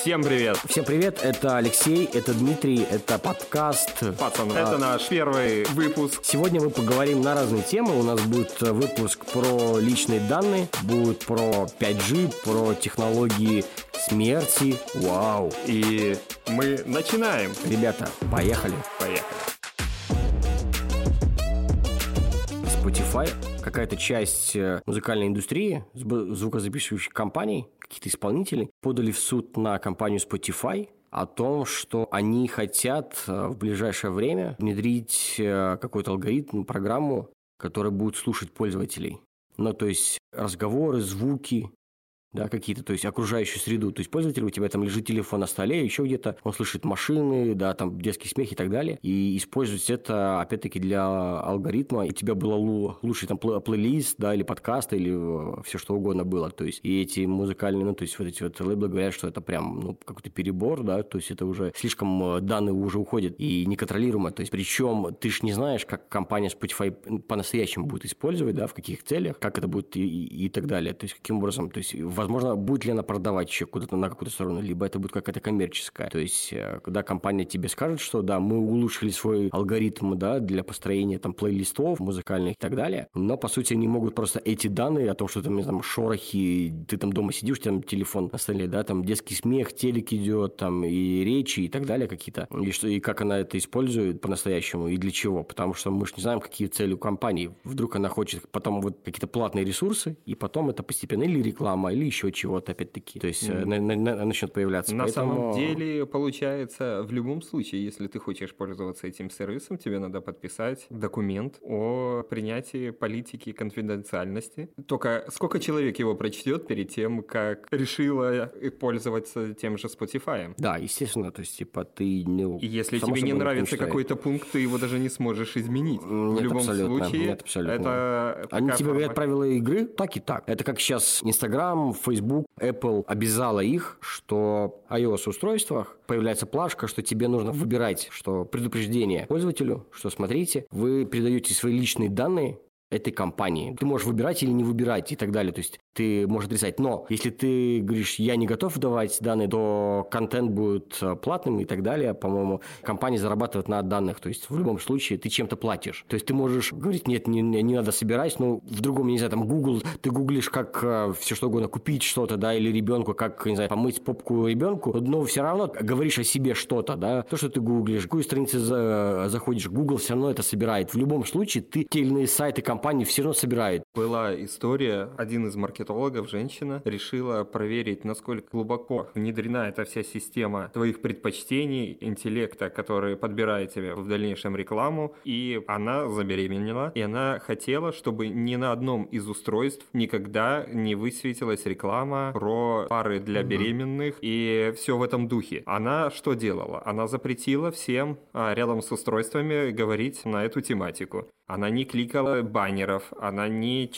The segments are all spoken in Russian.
Всем привет! Всем привет, это Алексей, это Дмитрий, это подкаст. Пацаны, это наш первый выпуск. Сегодня мы поговорим на разные темы. У нас будет выпуск про личные данные, будет про 5G, про технологии смерти. Вау! И мы начинаем. Ребята, поехали. Поехали. Spotify какая-то часть э, музыкальной индустрии, звукозаписывающих компаний, каких-то исполнителей, подали в суд на компанию Spotify о том, что они хотят э, в ближайшее время внедрить э, какой-то алгоритм, программу, которая будет слушать пользователей. Ну, то есть разговоры, звуки, да, какие-то, то есть окружающую среду. То есть пользователь, у тебя там лежит телефон на столе, еще где-то, он слышит машины, да, там детский смех и так далее. И использовать это, опять-таки, для алгоритма. И у тебя было лучший там плейлист, да, или подкаст, или э, все что угодно было. То есть и эти музыкальные, ну, то есть вот эти вот лейблы говорят, что это прям, ну, какой-то перебор, да, то есть это уже слишком э, данные уже уходят и неконтролируемо. То есть причем ты же не знаешь, как компания Spotify по-настоящему будет использовать, да, в каких целях, как это будет и, и, и так далее. То есть каким образом, то есть возможно, будет ли она продавать еще куда-то на какую-то сторону, либо это будет какая-то коммерческая. То есть, э, когда компания тебе скажет, что да, мы улучшили свой алгоритм да, для построения там плейлистов музыкальных и так далее, но по сути они могут просто эти данные о том, что там, там шорохи, ты там дома сидишь, там телефон на столе, да, там детский смех, телек идет, там и речи и так далее какие-то, и, что, и как она это использует по-настоящему и для чего, потому что мы же не знаем, какие цели у компании. Вдруг она хочет потом вот какие-то платные ресурсы, и потом это постепенно или реклама, или еще чего-то, опять-таки. То есть mm. на, на, на, начнет появляться. На Поэтому... самом деле, получается, в любом случае, если ты хочешь пользоваться этим сервисом, тебе надо подписать документ о принятии политики конфиденциальности. Только сколько человек его прочтет перед тем, как решила пользоваться тем же Spotify? Да, естественно, то есть, типа, ты... Ну, И если тебе не нравится какой-то пункт, ты его даже не сможешь изменить. Нет, в любом абсолютно, случае, нет, абсолютно. это... Они тебе говорят правила игры так и так. Это как сейчас Инстаграм, Facebook, Apple обязала их, что iOS-устройствах появляется плашка, что тебе нужно выбирать, что предупреждение пользователю, что смотрите, вы передаете свои личные данные этой компании. Ты можешь выбирать или не выбирать и так далее. То есть ты можешь отрицать. Но если ты говоришь, я не готов давать данные, то контент будет э, платным и так далее. По-моему, компания зарабатывает на данных. То есть в любом случае ты чем-то платишь. То есть ты можешь говорить, нет, не, не надо собирать, но в другом, не знаю, там Google, ты гуглишь, как э, все что угодно купить что-то, да, или ребенку, как, не знаю, помыть попку ребенку, но все равно говоришь о себе что-то, да, то, что ты гуглишь, какую страницу за, заходишь, Google все равно это собирает. В любом случае ты те или иные сайты компании все равно собирает. Была история, один из маркетологов женщина, решила проверить, насколько глубоко внедрена эта вся система твоих предпочтений, интеллекта, который подбирает тебе в дальнейшем рекламу, и она забеременела, и она хотела, чтобы ни на одном из устройств никогда не высветилась реклама про пары для беременных и все в этом духе. Она что делала? Она запретила всем а, рядом с устройствами говорить на эту тематику. Она не кликала баннеров, она не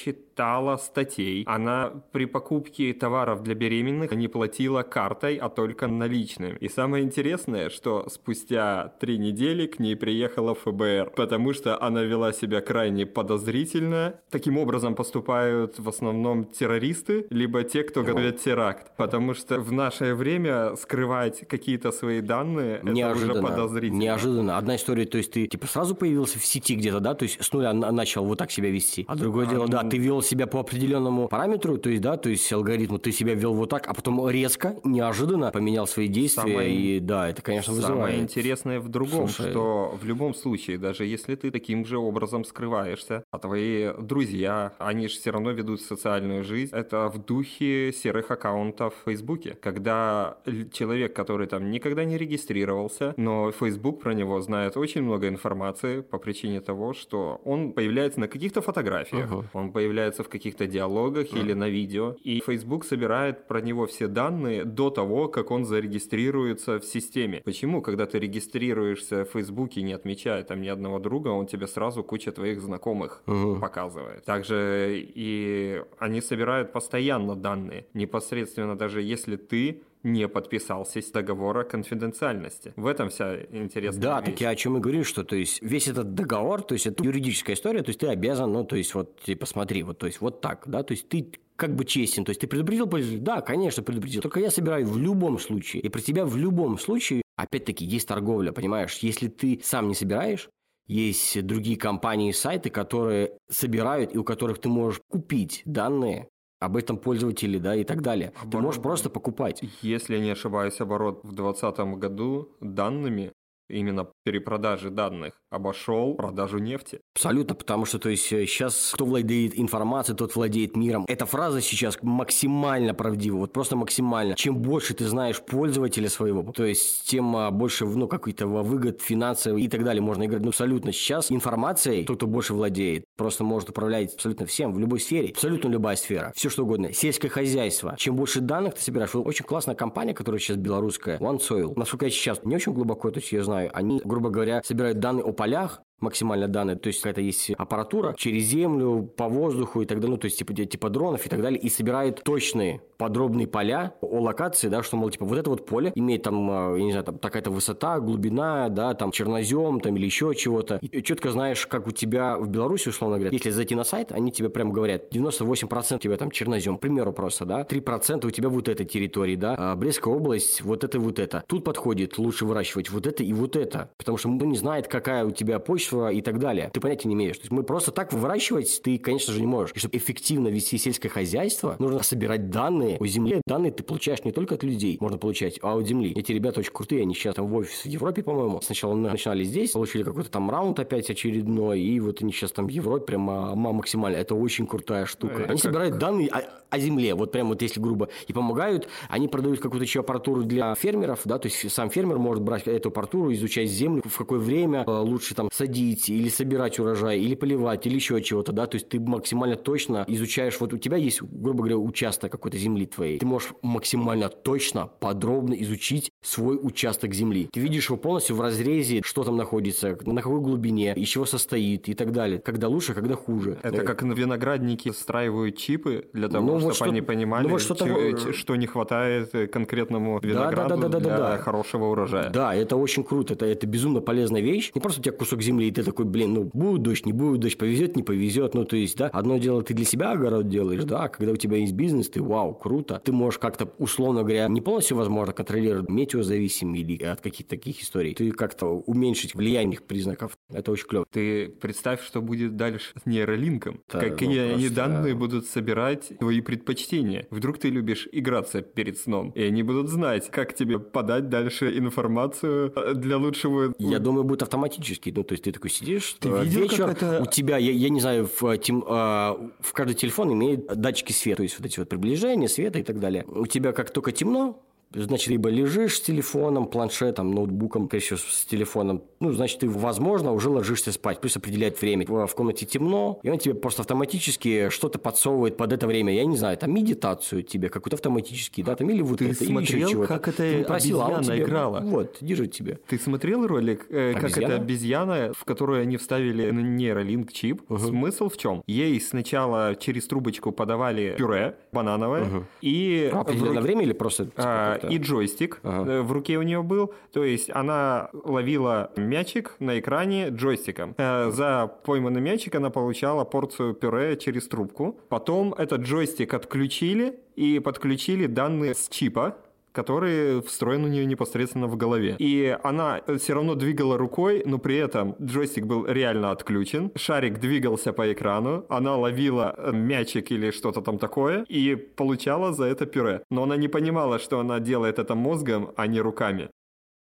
читала статей, она при покупке товаров для беременных не платила картой, а только наличным. И самое интересное, что спустя три недели к ней приехала ФБР, потому что она вела себя крайне подозрительно. Таким образом поступают в основном террористы, либо те, кто готовят теракт. Потому что в наше время скрывать какие-то свои данные, Неожиданно. это уже подозрительно. Неожиданно. Одна история, то есть ты типа сразу появился в сети где-то, да, то есть с нуля начал вот так себя вести. А другое а, дело, ну... да, ты вел себя по определенному параметру, то есть, да, то есть алгоритму, ты себя вел вот так, а потом резко, неожиданно поменял свои действия, самое... и да, это, конечно, вызывает. Самое интересное в другом, Слушай... что в любом случае, даже если ты таким же образом скрываешься, а твои друзья, они же все равно ведут социальную жизнь, это в духе серых аккаунтов в Фейсбуке, когда человек, который там никогда не регистрировался, но Facebook про него знает очень много информации по причине того, что он появляется на каких-то фотографиях, uh-huh. он появляется в каких-то диалогах uh-huh. или на видео, и Facebook собирает про него все данные до того, как он зарегистрируется в системе. Почему, когда ты регистрируешься в Facebook не отмечая там ни одного друга, он тебе сразу куча твоих знакомых uh-huh. показывает. Также и они собирают постоянно данные, непосредственно даже если ты не подписался с договора конфиденциальности. В этом вся интересная Да, вещь. так я о чем и говорю, что то есть весь этот договор, то есть это юридическая история, то есть ты обязан, ну, то есть вот, типа, смотри, вот, то есть вот так, да, то есть ты как бы честен. То есть ты предупредил пользователя? Да, конечно, предупредил. Только я собираю в любом случае. И про тебя в любом случае, опять-таки, есть торговля, понимаешь? Если ты сам не собираешь, есть другие компании и сайты, которые собирают и у которых ты можешь купить данные об этом пользователе, да, и так далее. Оборот, ты можешь просто покупать. Если я не ошибаюсь, оборот в 2020 году данными именно перепродажи данных обошел продажу нефти. Абсолютно, потому что то есть сейчас кто владеет информацией, тот владеет миром. Эта фраза сейчас максимально правдива, вот просто максимально. Чем больше ты знаешь пользователя своего, то есть тем а, больше ну, какой-то выгод финансовый и так далее можно играть. Ну, абсолютно сейчас информацией тот, кто больше владеет, просто может управлять абсолютно всем в любой сфере, абсолютно любая сфера, все что угодно. Сельское хозяйство. Чем больше данных ты собираешь, очень классная компания, которая сейчас белорусская, OneSoil. Насколько я сейчас не очень глубоко, то есть я знаю, они, грубо говоря, собирают данные о полях, максимально данные, то есть какая-то есть аппаратура через землю, по воздуху и так далее, ну, то есть типа, типа дронов и так далее, и собирает точные подробные поля о локации, да, что, мол, типа, вот это вот поле имеет там, а, я не знаю, там такая-то высота, глубина, да, там чернозем, там или еще чего-то. И четко знаешь, как у тебя в Беларуси, условно говоря, если зайти на сайт, они тебе прям говорят, 98% у тебя там чернозем, к примеру просто, да, 3% у тебя вот этой территории, да, а Брестская область, вот это вот это. Тут подходит лучше выращивать вот это и вот это, потому что он не знает, какая у тебя почва, количество и так далее. Ты понятия не имеешь. То есть мы просто так выращивать ты, конечно же, не можешь. И чтобы эффективно вести сельское хозяйство, нужно собирать данные о земле. Данные ты получаешь не только от людей, можно получать, а от земли. Эти ребята очень крутые, они сейчас там в офис в Европе, по-моему. Сначала начинали здесь, получили какой-то там раунд опять очередной, и вот они сейчас там в Европе прямо максимально. Это очень крутая штука. Они собирают данные о, о земле, вот прям вот если грубо, и помогают. Они продают какую-то еще аппаратуру для фермеров, да, то есть сам фермер может брать эту аппаратуру, изучать землю, в какое время э, лучше там садить садить, или собирать урожай, или поливать, или еще чего-то, да, то есть ты максимально точно изучаешь, вот у тебя есть, грубо говоря, участок какой-то земли твоей, ты можешь максимально точно, подробно изучить свой участок земли. Ты видишь его полностью в разрезе, что там находится, на какой глубине, из чего состоит и так далее. Когда лучше, когда хуже. Это как виноградники встраивают чипы для того, ну, чтобы вот они понимали, ну, вот что, чего, что не хватает конкретному винограду да, да, да, да, для да, да. хорошего урожая. Да, это очень круто, это, это безумно полезная вещь. Не просто у тебя кусок земли, и ты такой, блин, ну, будет дождь, не будет дождь, повезет, не повезет. Ну, то есть, да, одно дело ты для себя огород делаешь, да, а когда у тебя есть бизнес, ты, вау, круто. Ты можешь как-то, условно говоря, не полностью, возможно, контролировать метеозависим или от каких-то таких историй. Ты как-то уменьшить влияние признаков. Это очень клево. Ты представь, что будет дальше с нейролинком. Да, Какие ну, они данные будут собирать твои предпочтения. Вдруг ты любишь играться перед сном, и они будут знать, как тебе подать дальше информацию для лучшего... Я думаю, будет автоматически. Ну, то есть ты такой сидишь, ты видел, вечер, как это... у тебя, я, я не знаю, в, тем, э, в каждый телефон имеет датчики света, то есть вот эти вот приближения, света и так далее. У тебя как только темно, Значит, либо лежишь с телефоном, планшетом, ноутбуком, еще с телефоном. Ну, значит, ты, возможно, уже ложишься спать. Плюс определяет время. В комнате темно, и он тебе просто автоматически что-то подсовывает под это время. Я не знаю, там медитацию тебе какую-то автоматический, да, там или вот ты это, смотрел, или как это ты просил, обезьяна тебе, играла? Вот, держит тебе. Ты смотрел ролик, э, как это обезьяна, в которую они вставили нейролинк чип? Угу. Смысл в чем? Ей сначала через трубочку подавали пюре банановое, угу. и... А, определенное в... время или просто... Типа, а, и джойстик ага. Э, в руке у нее был. То есть она ловила мячик на экране джойстиком. Э, за пойманный мячик она получала порцию пюре через трубку. Потом этот джойстик отключили и подключили данные с чипа который встроен у нее непосредственно в голове. И она все равно двигала рукой, но при этом джойстик был реально отключен, шарик двигался по экрану, она ловила э, мячик или что-то там такое и получала за это пюре. Но она не понимала, что она делает это мозгом, а не руками.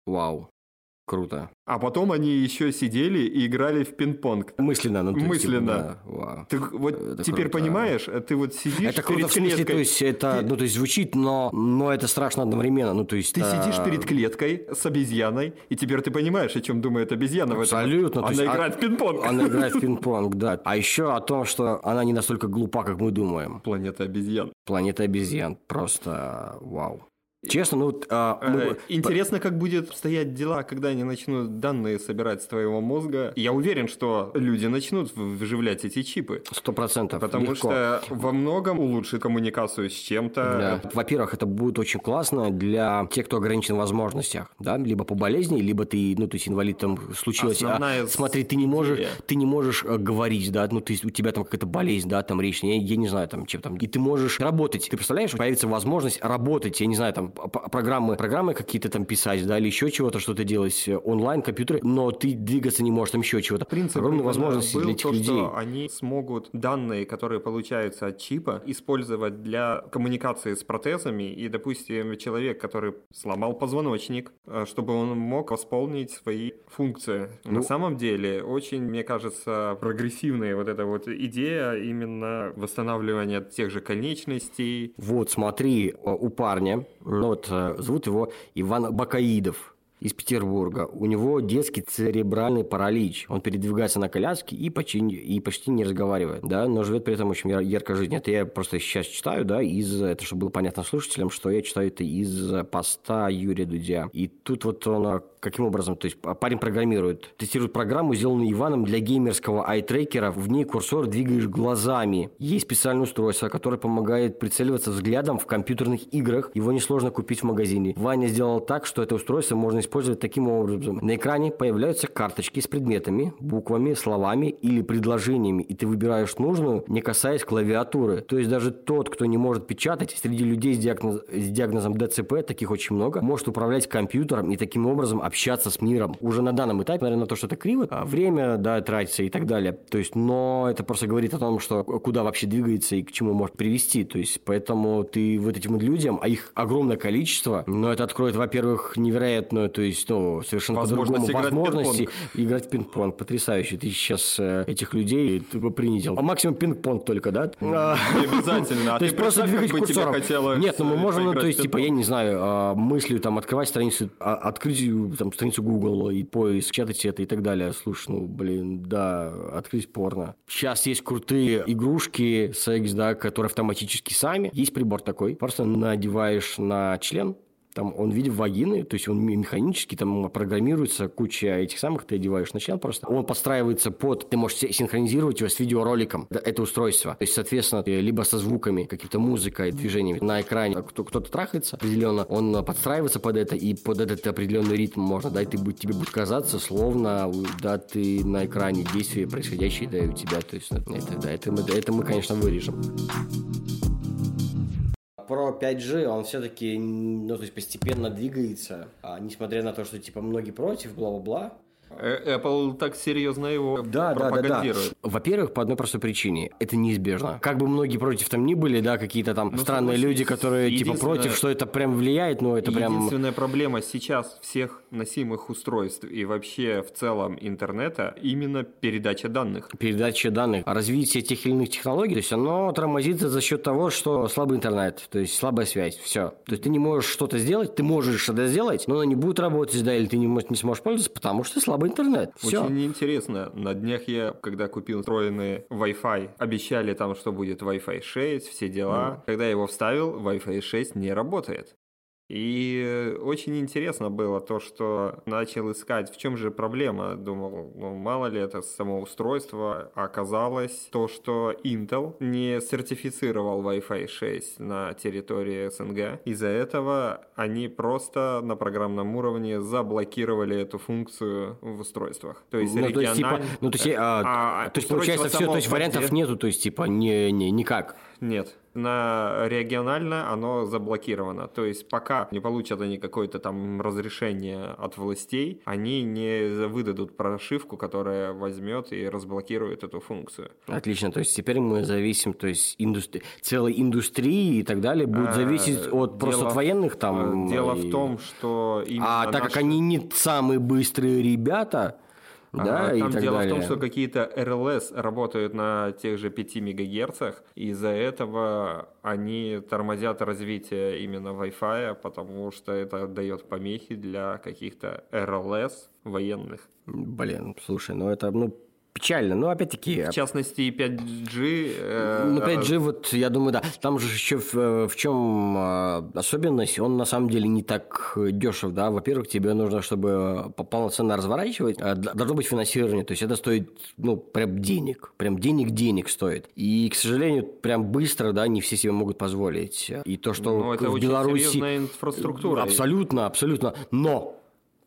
Вау. Круто. А потом они еще сидели и играли в пинг-понг. Мысленно, ну, Мысленно. Типа, да. Ты вот это теперь круто. понимаешь, ты вот сидишь Это круто в смысле, клеткой. то есть это, ты... ну, то есть звучит, но, но это страшно одновременно, ну, то есть... Ты а... сидишь перед клеткой с обезьяной, и теперь ты понимаешь, о чем думает обезьяна Абсолютно. в этом. Она играет а... в пинг-понг. Она играет в пинг-понг, да. А еще о том, что она не настолько глупа, как мы думаем. Планета обезьян. Планета обезьян. Просто вау. Честно, ну вот... А, мы... Э, интересно, как будет стоять дела, когда они начнут данные собирать с твоего мозга. Я уверен, что люди начнут выживлять эти чипы. Сто процентов. Потому легко. что во многом улучшит коммуникацию с чем-то. Да. Во-первых, это будет очень классно для тех, кто ограничен в возможностях, да, либо по болезни, либо ты, ну, то есть инвалид там случилось. А, смотри, ты не можешь, ты не можешь э, говорить, да, ну, ты, у тебя там какая-то болезнь, да, там речь, я, я не знаю, там, чем там, и ты можешь работать. Ты представляешь, появится возможность работать, я не знаю, там, программы, программы какие-то там писать, да, или еще чего-то, что-то делать э, онлайн, компьютеры, но ты двигаться не можешь, там еще чего-то. Принцип огромные возможности был для этих то, людей. Что они смогут данные, которые получаются от чипа, использовать для коммуникации с протезами, и, допустим, человек, который сломал позвоночник, э, чтобы он мог восполнить свои функции. Ну, На самом деле, очень, мне кажется, прогрессивная вот эта вот идея именно восстанавливания тех же конечностей. Вот, смотри, у парня ну, вот, э, зовут его Иван Бакаидов из Петербурга. У него детский церебральный паралич. Он передвигается на коляске и почти, и почти не разговаривает, да, но живет при этом очень яркой жизнью. Это я просто сейчас читаю, да, из, это чтобы было понятно слушателям, что я читаю это из поста Юрия Дудя. И тут вот он Каким образом? То есть парень программирует, тестирует программу, сделанную Иваном для геймерского айтрекера. В ней курсор двигаешь глазами. Есть специальное устройство, которое помогает прицеливаться взглядом в компьютерных играх. Его несложно купить в магазине. Ваня сделал так, что это устройство можно таким образом. На экране появляются карточки с предметами, буквами, словами или предложениями, и ты выбираешь нужную, не касаясь клавиатуры. То есть даже тот, кто не может печатать, среди людей с, диагноз, с диагнозом ДЦП, таких очень много, может управлять компьютером и таким образом общаться с миром. Уже на данном этапе, наверное, на то, что это криво, а время, да, тратится и так далее. То есть, но это просто говорит о том, что куда вообще двигается и к чему может привести. То есть, поэтому ты вот этим людям, а их огромное количество, но это откроет, во-первых, невероятную, то есть, ну, совершенно по-другому возможности играть в пинг-понг. Потрясающе. Ты сейчас э, этих людей принизил. А максимум пинг-понг только, да? Не обязательно. А то есть, просто двигать курсором. Нет, ну мы можем, ну, то есть, типа, я не знаю, а, мыслью там открывать страницу, а, открыть там страницу Google и поиск, чатать это и так далее. Слушай, ну, блин, да, открыть порно. Сейчас есть крутые игрушки, секс, да, которые автоматически сами. Есть прибор такой. Просто надеваешь на член, там он в вагины, то есть он механически там программируется, куча этих самых, ты одеваешь на член просто. Он подстраивается под, ты можешь синхронизировать его с видеороликом, это устройство. То есть, соответственно, либо со звуками, каким-то музыкой, движениями на экране. Кто-то трахается определенно, он подстраивается под это, и под этот определенный ритм можно, да, и ты, тебе будет казаться, словно, да, ты на экране действия происходящие, да, и у тебя, то есть, это, да, это это мы, конечно, вырежем про 5G, он все-таки, ну, то есть постепенно двигается, а, несмотря на то, что, типа, многие против, бла-бла-бла, Apple так серьезно его да, пропагандирует. Да, да, да. Во-первых, по одной простой причине. Это неизбежно. Как бы многие против там ни были, да, какие-то там ну, странные люди, которые типа против, что это прям влияет, но это прям... Единственная проблема сейчас всех носимых устройств и вообще в целом интернета именно передача данных. Передача данных. А развитие тех или иных технологий, то есть оно тормозится за счет того, что слабый интернет, то есть слабая связь, все. То есть ты не можешь что-то сделать, ты можешь что-то сделать, но оно не будет работать, да, или ты не, не сможешь пользоваться, потому что слабый интернет. Все. Очень интересно. На днях я, когда купил встроенный Wi-Fi, обещали там, что будет Wi-Fi 6, все дела. Mm. Когда я его вставил, Wi-Fi 6 не работает. И очень интересно было то, что начал искать, в чем же проблема. Думал, ну мало ли это само устройство. Оказалось то, что Intel не сертифицировал Wi-Fi 6 на территории СНГ. Из-за этого они просто на программном уровне заблокировали эту функцию в устройствах. То есть, ну, региональ... то есть, типа, ну, то есть, а, а, то есть получается все, то есть вариантов нету, то есть типа не, не, никак. Нет на регионально оно заблокировано. То есть пока не получат они какое-то там разрешение от властей, они не выдадут прошивку, которая возьмет и разблокирует эту функцию. Отлично, то есть теперь мы зависим, то есть индустри... целой индустрии и так далее будет а, зависеть от просто от военных там. Дело и... в том, что А так как они не самые быстрые ребята, да, а, и там так дело далее. в том, что какие-то РЛС работают на тех же 5 МГц, и из-за этого они тормозят развитие именно Wi-Fi, потому что это дает помехи для каких-то РЛС военных. Блин, слушай, ну это, ну, печально. Но опять-таки... В частности, 5G... Э, ну, 5G, вот, я думаю, да. Там же еще в, в чем э, особенность? Он на самом деле не так дешев, да. Во-первых, тебе нужно, чтобы полноценно разворачивать, э, должно быть финансирование. То есть это стоит, ну, прям денег. Прям денег-денег стоит. И, к сожалению, прям быстро, да, не все себе могут позволить. И то, что Но это в очень Беларуси... серьезная инфраструктура. Абсолютно, абсолютно. Но,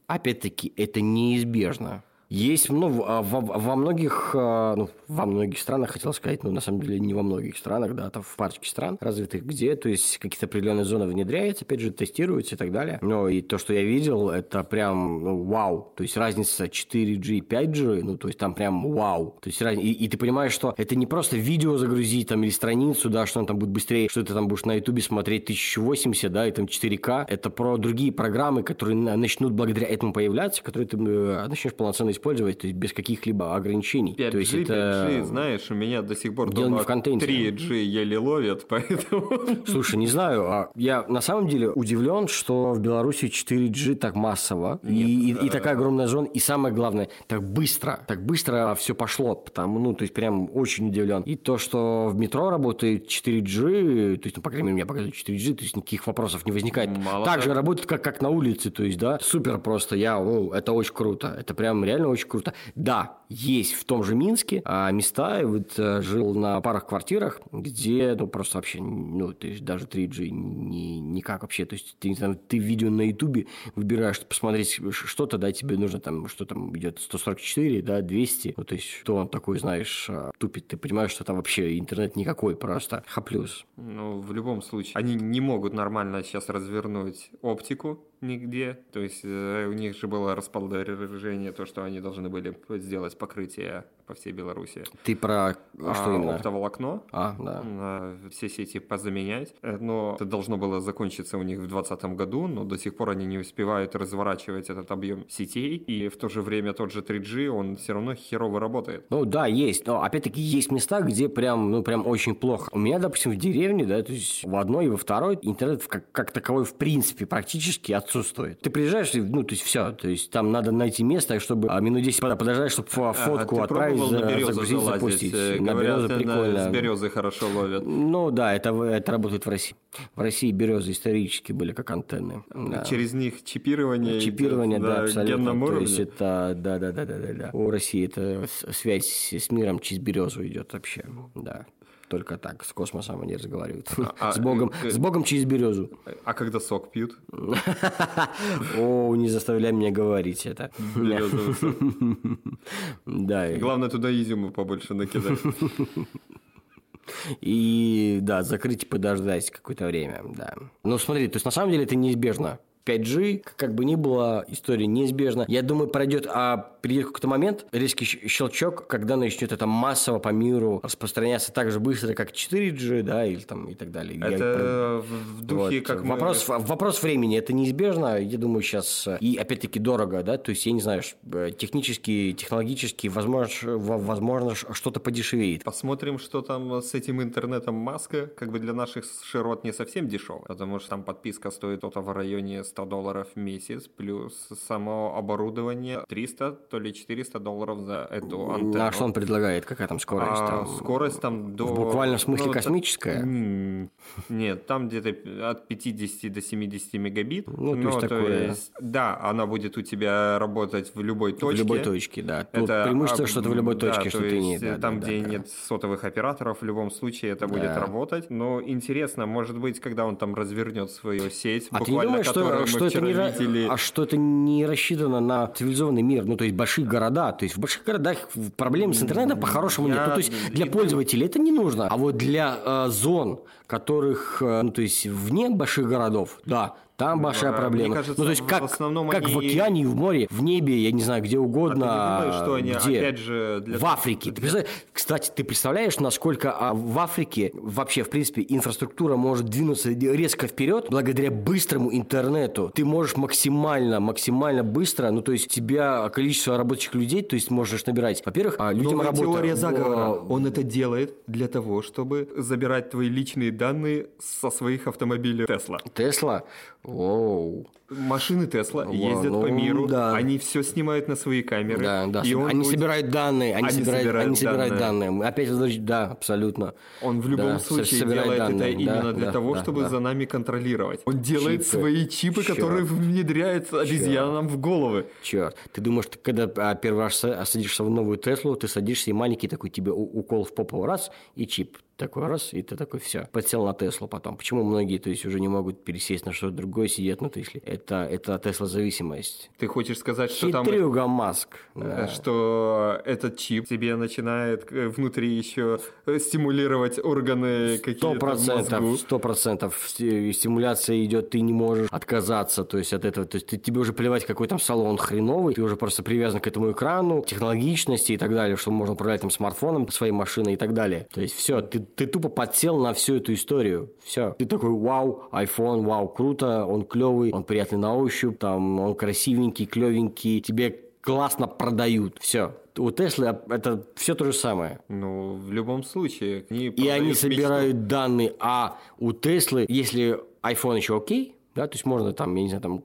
опять-таки, это неизбежно. Есть ну, во, во многих, а, ну, во многих странах, хотел сказать, но на самом деле не во многих странах, да, там в парочке стран развитых, где, то есть какие-то определенные зоны внедряются, опять же, тестируются и так далее. Но и то, что я видел, это прям ну, вау. То есть разница 4G, 5G, ну, то есть там прям вау. То есть и, и ты понимаешь, что это не просто видео загрузить там или страницу, да, что он там будет быстрее, что ты там будешь на ютубе смотреть 1080, да, и там 4К. Это про другие программы, которые начнут благодаря этому появляться, которые ты э, начнешь полноценно использовать использовать, то есть без каких-либо ограничений. 5G, то есть это... 5G, знаешь, у меня до сих пор Дело дома в 3G еле ловят, поэтому... Слушай, не знаю, а я на самом деле удивлен, что в Беларуси 4G так массово, Нет, и, и, и такая огромная зона, и самое главное, так быстро, так быстро все пошло, потому, ну, то есть прям очень удивлен. И то, что в метро работает 4G, то есть, ну, по крайней мере, мне показывают 4G, то есть никаких вопросов не возникает. Мало так же работает, как, как на улице, то есть, да, супер просто, я, о, это очень круто, это прям реально очень круто. Да, есть в том же Минске а места, я вот э, жил на парах квартирах, где, ну, просто вообще, ну, то есть даже 3G не, никак вообще, то есть ты, там, ты видео на Ютубе выбираешь посмотреть что-то, да, тебе нужно там, что там идет 144, да, 200, ну, то есть что он такой, знаешь, а, тупит, ты понимаешь, что там вообще интернет никакой, просто хаплюс. Ну, в любом случае, они не могут нормально сейчас развернуть оптику, нигде. То есть э, у них же было расположение, то, что они должны были сделать покрытие по всей Беларуси. Ты про а, что именно? Оптоволокно. А, да. Все сети позаменять. Э, но это должно было закончиться у них в 2020 году, но до сих пор они не успевают разворачивать этот объем сетей. И в то же время тот же 3G, он все равно херово работает. Ну да, есть. Но опять-таки есть места, где прям, ну прям очень плохо. У меня, допустим, в деревне, да, то есть в одной и во второй интернет как, как таковой в принципе практически отсутствует. Ты приезжаешь, ну то есть все, то есть там надо найти место, чтобы а, минут 10 подождать, чтобы фотку а, отправить пробовал на березу загрузить, залазить. запустить. Э, на Говорят, березу прикольно. с березы хорошо ловят. Ну да, это, это работает в России. В России березы исторически были как антенны. Да. Через них чипирование. Чипирование, идет, да, да, абсолютно. То есть это, да, да, да, да, да, да. У России это связь с миром через березу идет вообще, да только так, с космосом они разговаривают. А, с, Богом, э, с Богом через березу. А когда сок пьют? О, не заставляй меня говорить это. Березовый сок. Да. Главное туда изюму побольше накидать. И да, закрыть и подождать какое-то время, да. Ну смотри, то есть на самом деле это неизбежно. 5G, как бы ни было, история неизбежна. Я думаю, пройдет, а придет какой-то момент, резкий щелчок, когда начнет это массово по миру распространяться так же быстро, как 4G, да, или там и так далее. Это Я, в духе, вот. как вопрос, мы... вопрос времени, это неизбежно, я думаю, сейчас, и опять-таки дорого, да, то есть, я не знаю, технически, технологически, возможно, возможно что-то подешевеет. Посмотрим, что там с этим интернетом Маска, как бы для наших широт не совсем дешево, потому что там подписка стоит что-то в районе 100 долларов в месяц, плюс само оборудование 300, то ли 400 долларов за эту антенну. А что он предлагает? Какая там скорость? А, там? Скорость там до... В смысле ну, космическая? Нет, там где-то от 50 до 70 мегабит. Ну, то есть то такое... Есть, да, она будет у тебя работать в любой точке. В любой точке, да. Тут это преимущество, что это в любой точке, да, что ты не... Да, там, да, где да, нет сотовых операторов, в любом случае это да. будет работать. Но интересно, может быть, когда он там развернет свою сеть, а буквально ты не думаешь, что что это не видели... А что это не рассчитано на цивилизованный мир, ну, то есть большие города. То есть в больших городах проблем с интернетом по-хорошему нет. Ну, то есть для пользователей это не нужно. А вот для э, зон, которых, э, ну, то есть вне больших городов, да, там большая да, проблема. Кажется, ну, то есть, как, в, основном как они... в океане в море, в небе, я не знаю, где угодно. А ты не думаешь, что они, где? опять же, для... В Африке. Ты представляешь... Кстати, ты представляешь, насколько а, в Африке вообще, в принципе, инфраструктура может двинуться резко вперед благодаря быстрому интернету. Ты можешь максимально, максимально быстро, ну, то есть, тебя количество рабочих людей, то есть, можешь набирать. Во-первых, а, людям Новая работа... теория заговора. Он это делает для того, чтобы забирать твои личные данные со своих автомобилей Тесла. Тесла? Whoa. Машины Тесла Во, ездят ну, по миру, да. они все снимают на свои камеры. Да, да. и он они будет- собирают данные, они, Они собирают, собирают они собирают данные. данные. Опять возвращ- да, абсолютно. Он в любом Да, случае делает данные, это да, именно для да, того, да, чтобы да. за нами контролировать. Он делает Чипы. свои чипы, Чёрт. которые внедряет обезьянам в головы. Черт, ты думаешь, ты когда а, первый раз са- садишься в новую Теслу, ты садишься и маленький такой тебе укол в попу раз и чип такой раз, и ты такой все. Подсел на Теслу потом. Почему многие, то есть, уже не могут пересесть на что-то другое, сидят на Тесле? Это, это Тесла зависимость. Ты хочешь сказать, что там... Хитрюга Маск. э, Да. Что этот чип тебе начинает э, внутри еще э, стимулировать органы какие-то процентов, сто процентов Сти- стимуляция идет, ты не можешь отказаться, то есть от этого, то есть ты- тебе уже плевать, какой там салон хреновый, ты уже просто привязан к этому экрану, технологичности и так далее, что можно управлять там смартфоном, своей машиной и так далее. То есть все, ты, ты тупо подсел на всю эту историю, все. Ты такой, вау, iPhone, вау, круто, он клевый, он приятный на ощупь, там, он красивенький, клевенький, тебе классно продают, все. У Теслы это все то же самое. Ну, в любом случае, они И они мечту. собирают данные, а у Теслы, если iPhone еще окей, да, то есть можно там, я не знаю, там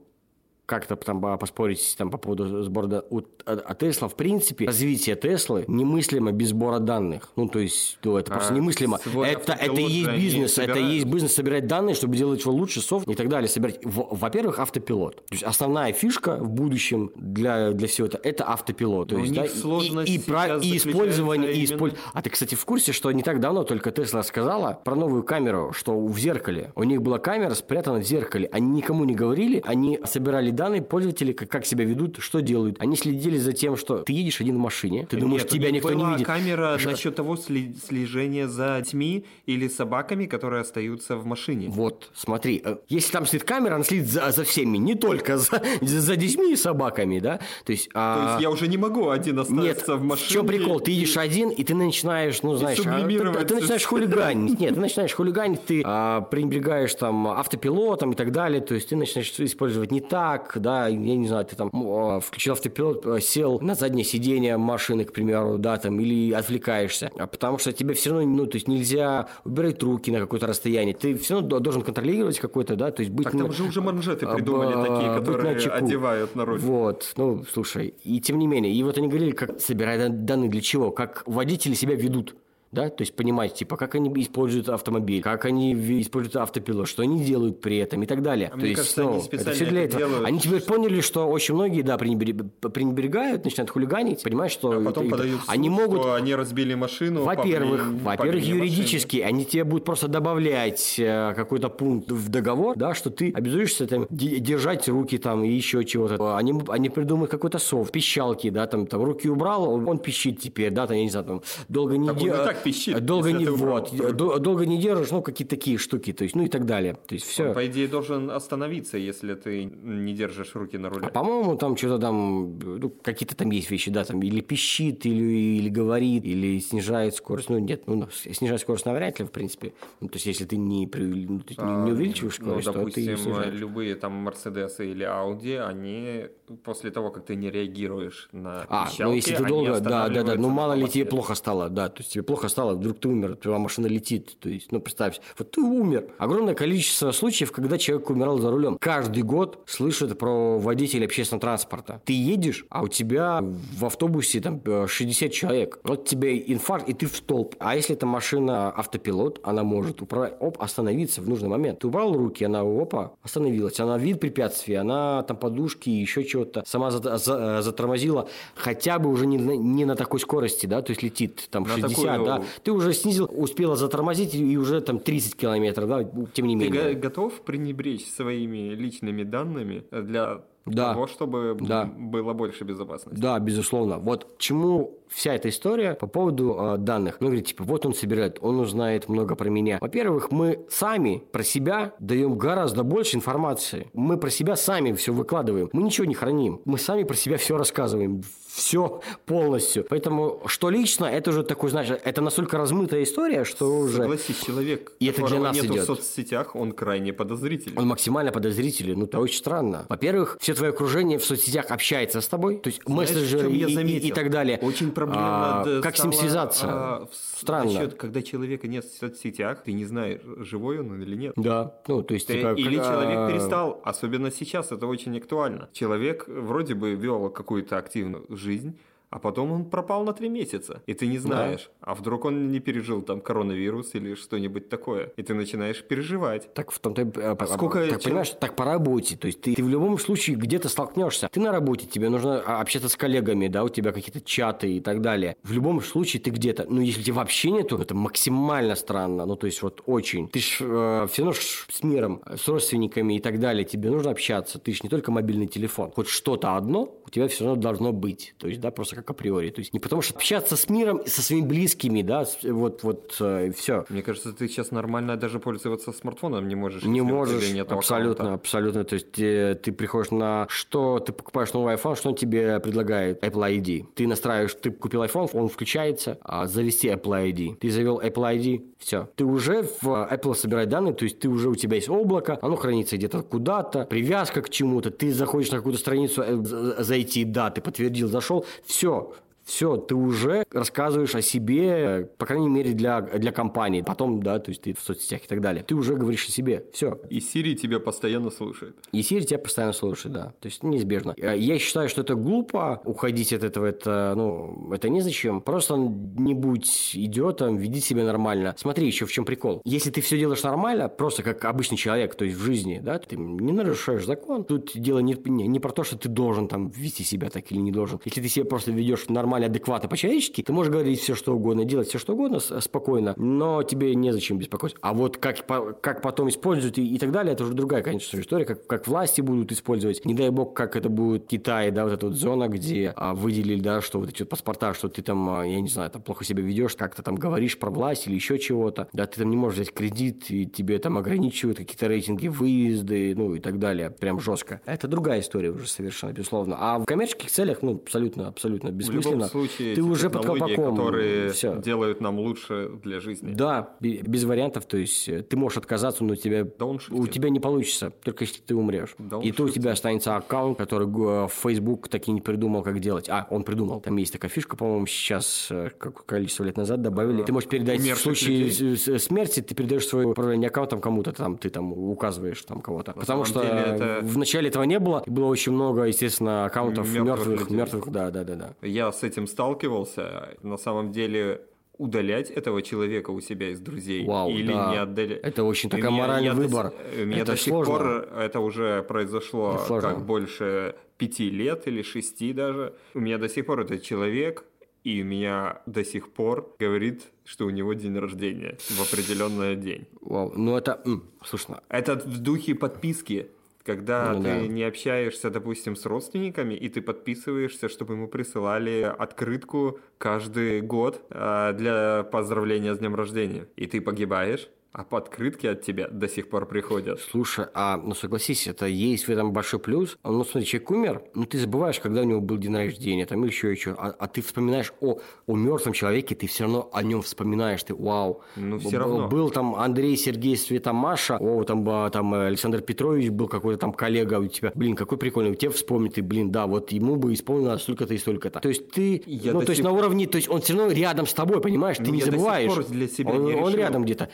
как-то там по- поспорить там, по поводу сбора у- а, а Тесла, в принципе, развитие Теслы немыслимо без сбора данных. Ну, то есть, ну, это просто А немыслимо. свой Это, это и есть бизнес, это и есть бизнес собирать данные, чтобы делать его лучше, софт и так далее. Собирать, во-первых, автопилот. То есть, основная фишка в будущем для, для всего этого – это автопилот. То есть, да, и- и, про- и использование, и заключается исполь- а ты, кстати, в курсе, что не так давно только Тесла сказала про новую камеру, что в зеркале. У них была камера спрятана в зеркале. Они никому не говорили, они собирали данные пользователей, как, как себя ведут, что делают. Они следили за тем, что ты едешь один в машине, ты думаешь, Нет, тебя никто не видит. камера Ш- насчет того сли- слежения за детьми или собаками, которые остаются в машине. Вот, смотри, э, если там стоит камера, она следит за, за всеми, не только за, за, детьми и собаками, да? То есть, То а, есть я уже не могу один Нет, остаться в в машине. чем прикол? Ты едешь один, и ты начинаешь, ну, знаешь, а, ты, ты начинаешь хулиганить. Нет, ты начинаешь хулиганить, ты а, пренебрегаешь там автопилотом и так далее, то есть ты начинаешь использовать не так, да, я не знаю, ты там а, включил автопилот, а, сел на заднее сиденье машины, к примеру, да, там, или отвлекаешься, а потому что тебе все равно, ну, то есть нельзя убирать руки на какое-то расстояние, ты все равно должен контролировать какой-то, да, то есть быть... Так на- там же уже манжеты а, придумали такие, которые одевают на руль. Вот, ну, слушай, и тем не менее, и вот они говорили, как собирать данные для чего, как водители себя ведут. Да, то есть понимать, типа, как они используют автомобиль, как они используют автопилот, что они делают при этом и так далее. А то мне есть, кажется, они ну, специально это все для это этого. делают, Они теперь поняли, что очень многие, да, пренебре- пренебрегают, начинают хулиганить, понимаешь, что А потом это- подают суд, они могут что они разбили машину. во-первых, во-первых, вине машины. юридически они тебе будут просто добавлять э, какой-то пункт в договор, да, что ты обязуешься там де- держать руки там и еще чего-то. Они, они придумают какой-то софт, пищалки, да, там, там руки убрал, он, пищит теперь, да, там, я не знаю, там, долго не Так он и де- так пищит, долго если не ты вот, долго не держишь, ну какие-то такие штуки, то есть, ну и так далее, то есть все. Он, по идее, должен остановиться, если ты не держишь руки на руле. А по-моему, там что-то там, ну, какие-то там есть вещи, да, там или пищит, или, или говорит, или снижает скорость. Ну, нет, ну, снижает скорость навряд ли, в принципе. Ну, то есть, если ты не, ну, то есть, не- увеличиваешь скорость, ну, то ты допустим, снижаешь. любые там Мерседесы или Ауди, они после того, как ты не реагируешь на А, пищалки, ну если ты долго, да, да, да, ну мало ли тебе плохо стало, да, то есть тебе плохо стало, вдруг ты умер, твоя машина летит, то есть, ну представь, вот ты умер. Огромное количество случаев, когда человек умирал за рулем. Каждый год слышат про водителей общественного транспорта. Ты едешь, а у тебя в автобусе там э, 60 человек. Вот тебе инфаркт, и ты в столб. А если это машина автопилот, она может управлять, оп, остановиться в нужный момент. Ты убрал руки, она опа, остановилась. Она видит препятствие, она там подушки, еще чего-то, сама за- за- затормозила, хотя бы уже не на, не на такой скорости, да, то есть летит там На 60, такую- да. Ты уже снизил, успела затормозить и уже там 30 километров, да, тем не Ты менее. го- готов пренебречь своими личными данными для Да. того, чтобы Да. было больше безопасности? Да, безусловно. Вот чему вся эта история по поводу э, данных. Ну, говорит, типа, вот он собирает, он узнает много про меня. Во-первых, мы сами про себя даем гораздо больше информации. Мы про себя сами все выкладываем. Мы ничего не храним. Мы сами про себя все рассказываем. Все полностью. Поэтому, что лично, это уже такой, знаешь, это настолько размытая история, что уже... Согласись, человек, И это для нас нету идет. в соцсетях, он крайне подозрительный. Он максимально подозрительный, ну, это очень странно. Во-первых, все твое окружение в соцсетях общается с тобой, то есть Знаешь, мессенджеры и, и- и так далее. Очень проблемно А, да, как с ним связаться? а, в- Странно. насчет, когда человека нет в соцсетях, ты не знаешь, живой он или нет. Да, ну, то есть, Ты- типа, Или как, человек перестал, особенно сейчас это очень актуально. Человек вроде бы вел какую-то активную жизнь, а потом он пропал на три месяца, и ты не знаешь, а вдруг он не пережил там коронавирус или что-нибудь такое, и ты начинаешь переживать. Так в том-то, и- а, сколько так, чел- понимаешь, так по работе, то есть ты, ты в любом случае где-то столкнешься. Ты на работе, тебе нужно а, общаться с коллегами, да, у тебя какие-то чаты и так далее. В любом случае ты где-то, ну если тебя вообще нету, это максимально странно, ну то есть вот очень. Ты ж э, все равно ж с миром, с родственниками и так далее, тебе нужно общаться, ты ж не только мобильный телефон, хоть что-то одно у тебя все равно должно быть, то есть да, просто как априори, то есть не потому что общаться с миром, и со своими близкими, да, вот вот все. Мне кажется, ты сейчас нормально даже пользоваться смартфоном не можешь. Не можешь, нету абсолютно, аккаунта. абсолютно. То есть э, ты приходишь на что, ты покупаешь новый iPhone, что он тебе предлагает? Apple ID. Ты настраиваешь, ты купил iPhone, он включается, а завести Apple ID. Ты завел Apple ID, все. Ты уже в Apple собирает данные, то есть ты уже у тебя есть облако, оно хранится где-то куда-то, привязка к чему-то, ты заходишь на какую-то страницу, э, з- зайти, да, ты подтвердил, зашел, все. Все, ты уже рассказываешь о себе, по крайней мере, для, для компании. Потом, да, то есть ты в соцсетях и так далее. Ты уже говоришь о себе. Все. И Siri тебя постоянно слушает. И Siri тебя постоянно слушает, да. То есть неизбежно. Э, Я считаю, что это глупо уходить от этого. Это, ну, это незачем. Просто не будь идиотом, веди себя нормально. Смотри еще в чем прикол. Если ты все делаешь нормально, просто как обычный человек, то есть в жизни, да, ты не нарушаешь закон. Тут дело не, не, не про то, что ты должен там вести себя так или не должен. Если ты себя просто ведешь нормально, адекватно, по-человечески, ты можешь говорить все, что угодно, делать все, что угодно спокойно, но тебе незачем беспокоиться. А вот как, как потом используют и, и так далее, это уже другая, конечно, история, как, как власти будут использовать. Не дай бог, как это будет в Китае, да, вот эта вот зона, где а, выделили, да, что вот эти вот паспорта, что ты там, а, я не знаю, там плохо себя ведешь, как-то там говоришь про власть или еще чего-то, да, ты там не можешь взять кредит, и тебе там ограничивают какие-то рейтинги, выезды, ну и так далее, прям жестко. Это другая история уже совершенно, безусловно. А в коммерческих целях, ну, абсолютно, абсолютно бессмысленно. Случае, ты уже под колпаком. которые Всё. делают нам лучше для жизни. Да, бе- без вариантов, то есть э, ты можешь отказаться, но у тебя, у тебя не получится, только если ты умрешь. И то у тебя останется аккаунт, который э, Facebook так и не придумал, как делать. А, он придумал. Там есть такая фишка, по-моему, сейчас, э, как количество лет назад добавили. Ты можешь передать в случае людей. смерти, ты передаешь свое управление аккаунтом кому-то, там, ты там указываешь там кого-то. Потому что это- в начале этого не было. Было очень много, естественно, аккаунтов мертвых, людей. мертвых, да, да, да, да. Я с этим сталкивался. На самом деле удалять этого человека у себя из друзей Вау, или да. не отдалять. Это очень такой моральный я выбор. сих- Мне Это до сих сложно. пор это уже произошло Это сложно. как больше пяти лет или шести даже. У меня до сих пор этот человек и у меня до сих пор говорит, что у него день рождения в определенный день. Вау. Ну, это, м, слушай, ну, Это в духе подписки. Когда Ну ты да. не общаешься, допустим, с родственниками, и ты подписываешься, чтобы ему присылали открытку каждый год э, для поздравления с днем рождения. И ты погибаешь, а по открытке от тебя до сих пор приходят. Слушай, а ну согласись, это есть в этом большой плюс. Ну смотри, человек умер, ну ты забываешь, когда у него был день рождения, там еще и что. А, а ты вспоминаешь о, о мертвом человеке, ты все равно о нем вспоминаешь, ты вау. Ну, всё Б- равно. Был там Андрей, Сергей, Света, Маша, о, там, а, там э, Александр Петрович был какой-то там коллега у тебя. Блин, какой прикольный, тебе вспомнит, и, блин, да, вот ему бы исполнилось столько-то и столько-то. То есть ты, Я ну то есть сих- на уровне, то есть он все равно рядом с тобой, понимаешь, ты Ну, не забываешь. для себя он, не он решил, рядом где-то.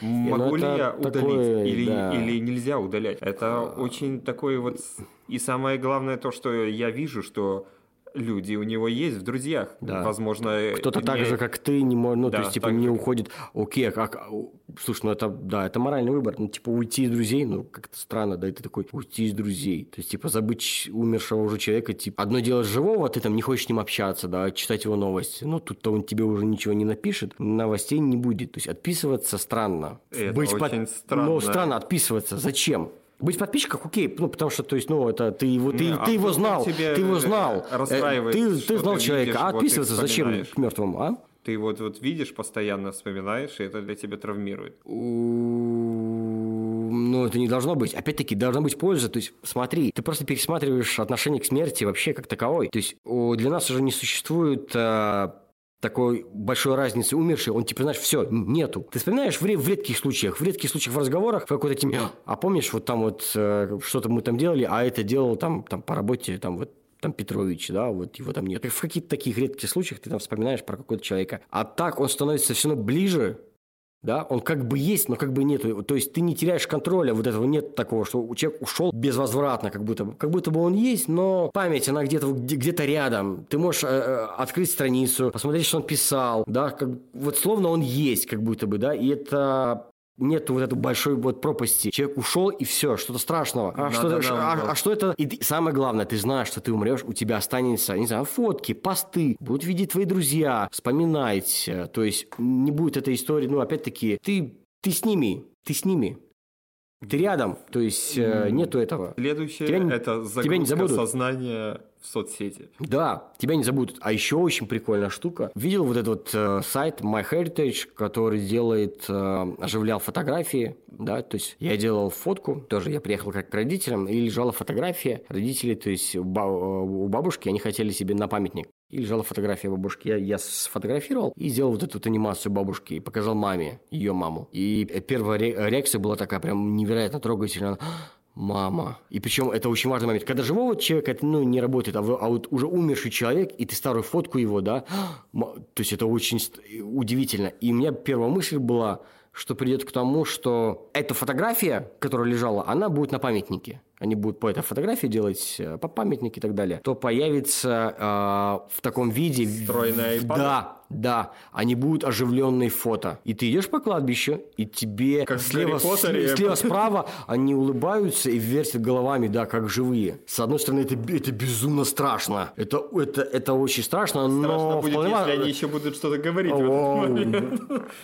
Могу Ну, ли это я удалить такое, или, да. или нельзя удалять? Это очень такой вот... И самое главное то, что я вижу, что люди у него есть в друзьях. Да. Возможно, Кто-то не- так же, как ты, не может, ну, Да, то есть, типа, не же. уходит, окей, а как, а, слушай, ну, это, да, это моральный выбор, ну, типа, уйти из друзей, ну, как-то странно, да, и ты такой, уйти из друзей, то есть, типа, забыть умершего уже человека, типа, одно дело живого, ты там не хочешь с ним общаться, да, читать его новости, ну, тут-то он тебе уже ничего не напишет, новостей не будет, то есть, отписываться странно. Это очень странно. Ну, странно отписываться, зачем? Быть подписчиком, окей, ну, потому что, то есть, ну, это ты его, ты, Не, ты а его вдруг он знал, тебя, ты его э, знал, Э, ты, ты знал ты человека, видишь, а отписываться зачем к мертвому, а? Ты вот, вот видишь, постоянно вспоминаешь, и это для тебя травмирует. Ну, это не должно быть. Опять-таки, должна быть польза. То есть, смотри, ты просто пересматриваешь отношение к смерти вообще как таковой. То есть, для нас уже не существует э, такой большой разницы умерший, он типа, знаешь, все, нету. Ты вспоминаешь в, в редких случаях, в редких случаях в разговорах в какой-то теме, а помнишь, вот там вот э, что-то мы там делали, а это делал там, там по работе, там вот там Петрович, да, вот его там нет. В каких-то таких редких случаях ты там вспоминаешь про какого-то человека. А так он становится все равно ближе, да, он как бы есть, но как бы нету. То есть ты не теряешь контроля, вот этого нет такого, что человек ушел безвозвратно, как будто. Как будто бы он есть, но память, она где-то где-то рядом. Ты можешь э, э, открыть страницу, посмотреть, что он писал, да, как, вот словно он есть, как будто бы, да, и это Нету вот этой большой вот пропасти. Человек ушел, и все, что-то страшного. А, что, да, а, а что это? И ты, самое главное, ты знаешь, что ты умрешь, у тебя останется, не знаю, фотки, посты, будут видеть твои друзья, вспоминать. То есть не будет этой истории, ну, опять-таки, ты, ты с ними, ты с ними. Ты рядом, то есть э, нету этого. Следующее тебя, это загрузка тебя не забудут. сознания в соцсети. Да, тебя не забудут. А еще очень прикольная штука. Видел вот этот вот э, сайт MyHeritage, который делает, э, оживлял фотографии, да, то есть я делал фотку, тоже я приехал как к родителям, и лежала фотография родителей, то есть у бабушки, они хотели себе на памятник. И лежала фотография бабушки. Я, я сфотографировал и сделал вот эту вот анимацию бабушки и показал маме, ее маму. И первая реакция была такая прям невероятно трогательная мама. И причем это очень важный момент. Когда живого человека это ну, не работает, а, вы, а вот уже умерший человек, и ты старую фотку его, да, то есть это очень удивительно. И у меня первая мысль была, что придет к тому, что эта фотография, которая лежала, она будет на памятнике они будут по этой фотографии делать э, по памятнике и так далее, то появится э, в таком виде... Стройная Да, да, они будут оживленные фото. И ты идешь по кладбищу, и тебе как слева, слева, слева справа они улыбаются и вертят головами, да, как живые. С одной стороны, это, это безумно страшно. Это, это, это очень страшно, страшно но... будет, вполне... если они еще будут что-то говорить О.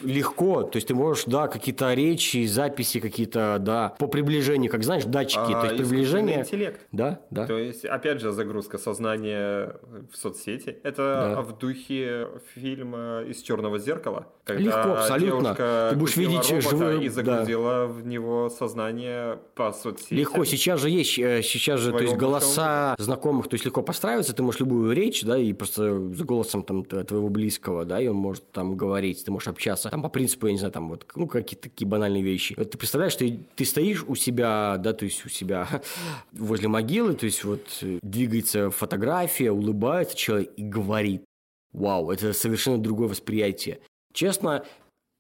Легко. То есть ты можешь, да, какие-то речи, записи какие-то, да, по приближению, как знаешь, датчики. А, приближение. интеллект. Да, да. То есть, опять же, загрузка сознания в соцсети. Это да. в духе фильма из черного зеркала. Когда Легко, абсолютно. Ты будешь видеть живую... и загрузила да. в него сознание по соцсети. Легко. Сейчас же есть, э, сейчас же, то есть голоса знакомых, то есть легко постраиваться. Ты можешь любую речь, да, и просто с голосом там твоего близкого, да, и он может там говорить, ты можешь общаться. Там по принципу, я не знаю, там вот, ну, какие-то такие банальные вещи. Вот ты представляешь, ты, ты стоишь у себя, да, то есть у себя возле могилы, то есть вот э, двигается фотография, улыбается человек и говорит. Вау, это совершенно другое восприятие. Честно,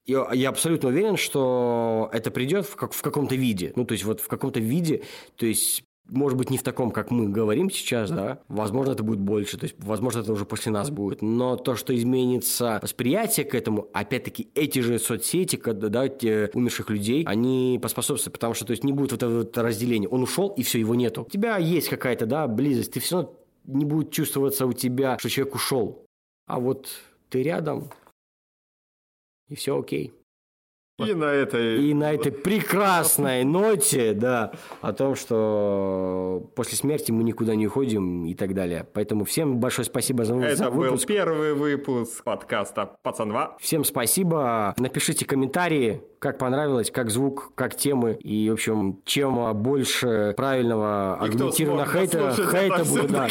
я, я абсолютно уверен, что это придет в, как, в каком-то виде. Ну, то есть вот в каком-то виде, то есть может быть, не в таком, как мы говорим сейчас, да, возможно, это будет больше, то есть, возможно, это уже после нас будет, но то, что изменится восприятие к этому, опять-таки, эти же соцсети, когда, да, те умерших людей, они поспособствуют, потому что, то есть, не будет вот этого разделения, он ушел, и все, его нету. У тебя есть какая-то, да, близость, ты все равно не будет чувствоваться у тебя, что человек ушел, а вот ты рядом, и все окей. И на этой... И на этой прекрасной ноте, да, о том, что после смерти мы никуда не уходим и так далее. Поэтому всем большое спасибо за, Это за выпуск. был первый выпуск подкаста «Пацанва». Всем спасибо. Напишите комментарии, как понравилось, как звук, как темы. И, в общем, чем больше правильного аргументированного хейта, хейта будет, да.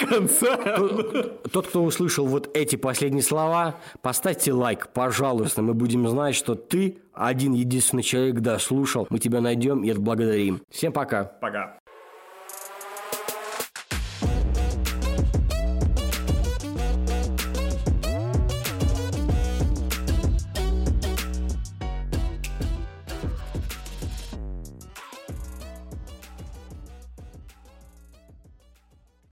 Тот, тот, кто услышал вот эти последние слова, поставьте лайк, пожалуйста. Мы будем знать, что ты один единственный человек, да, слушал. Мы тебя найдем и отблагодарим. Всем пока. Пока.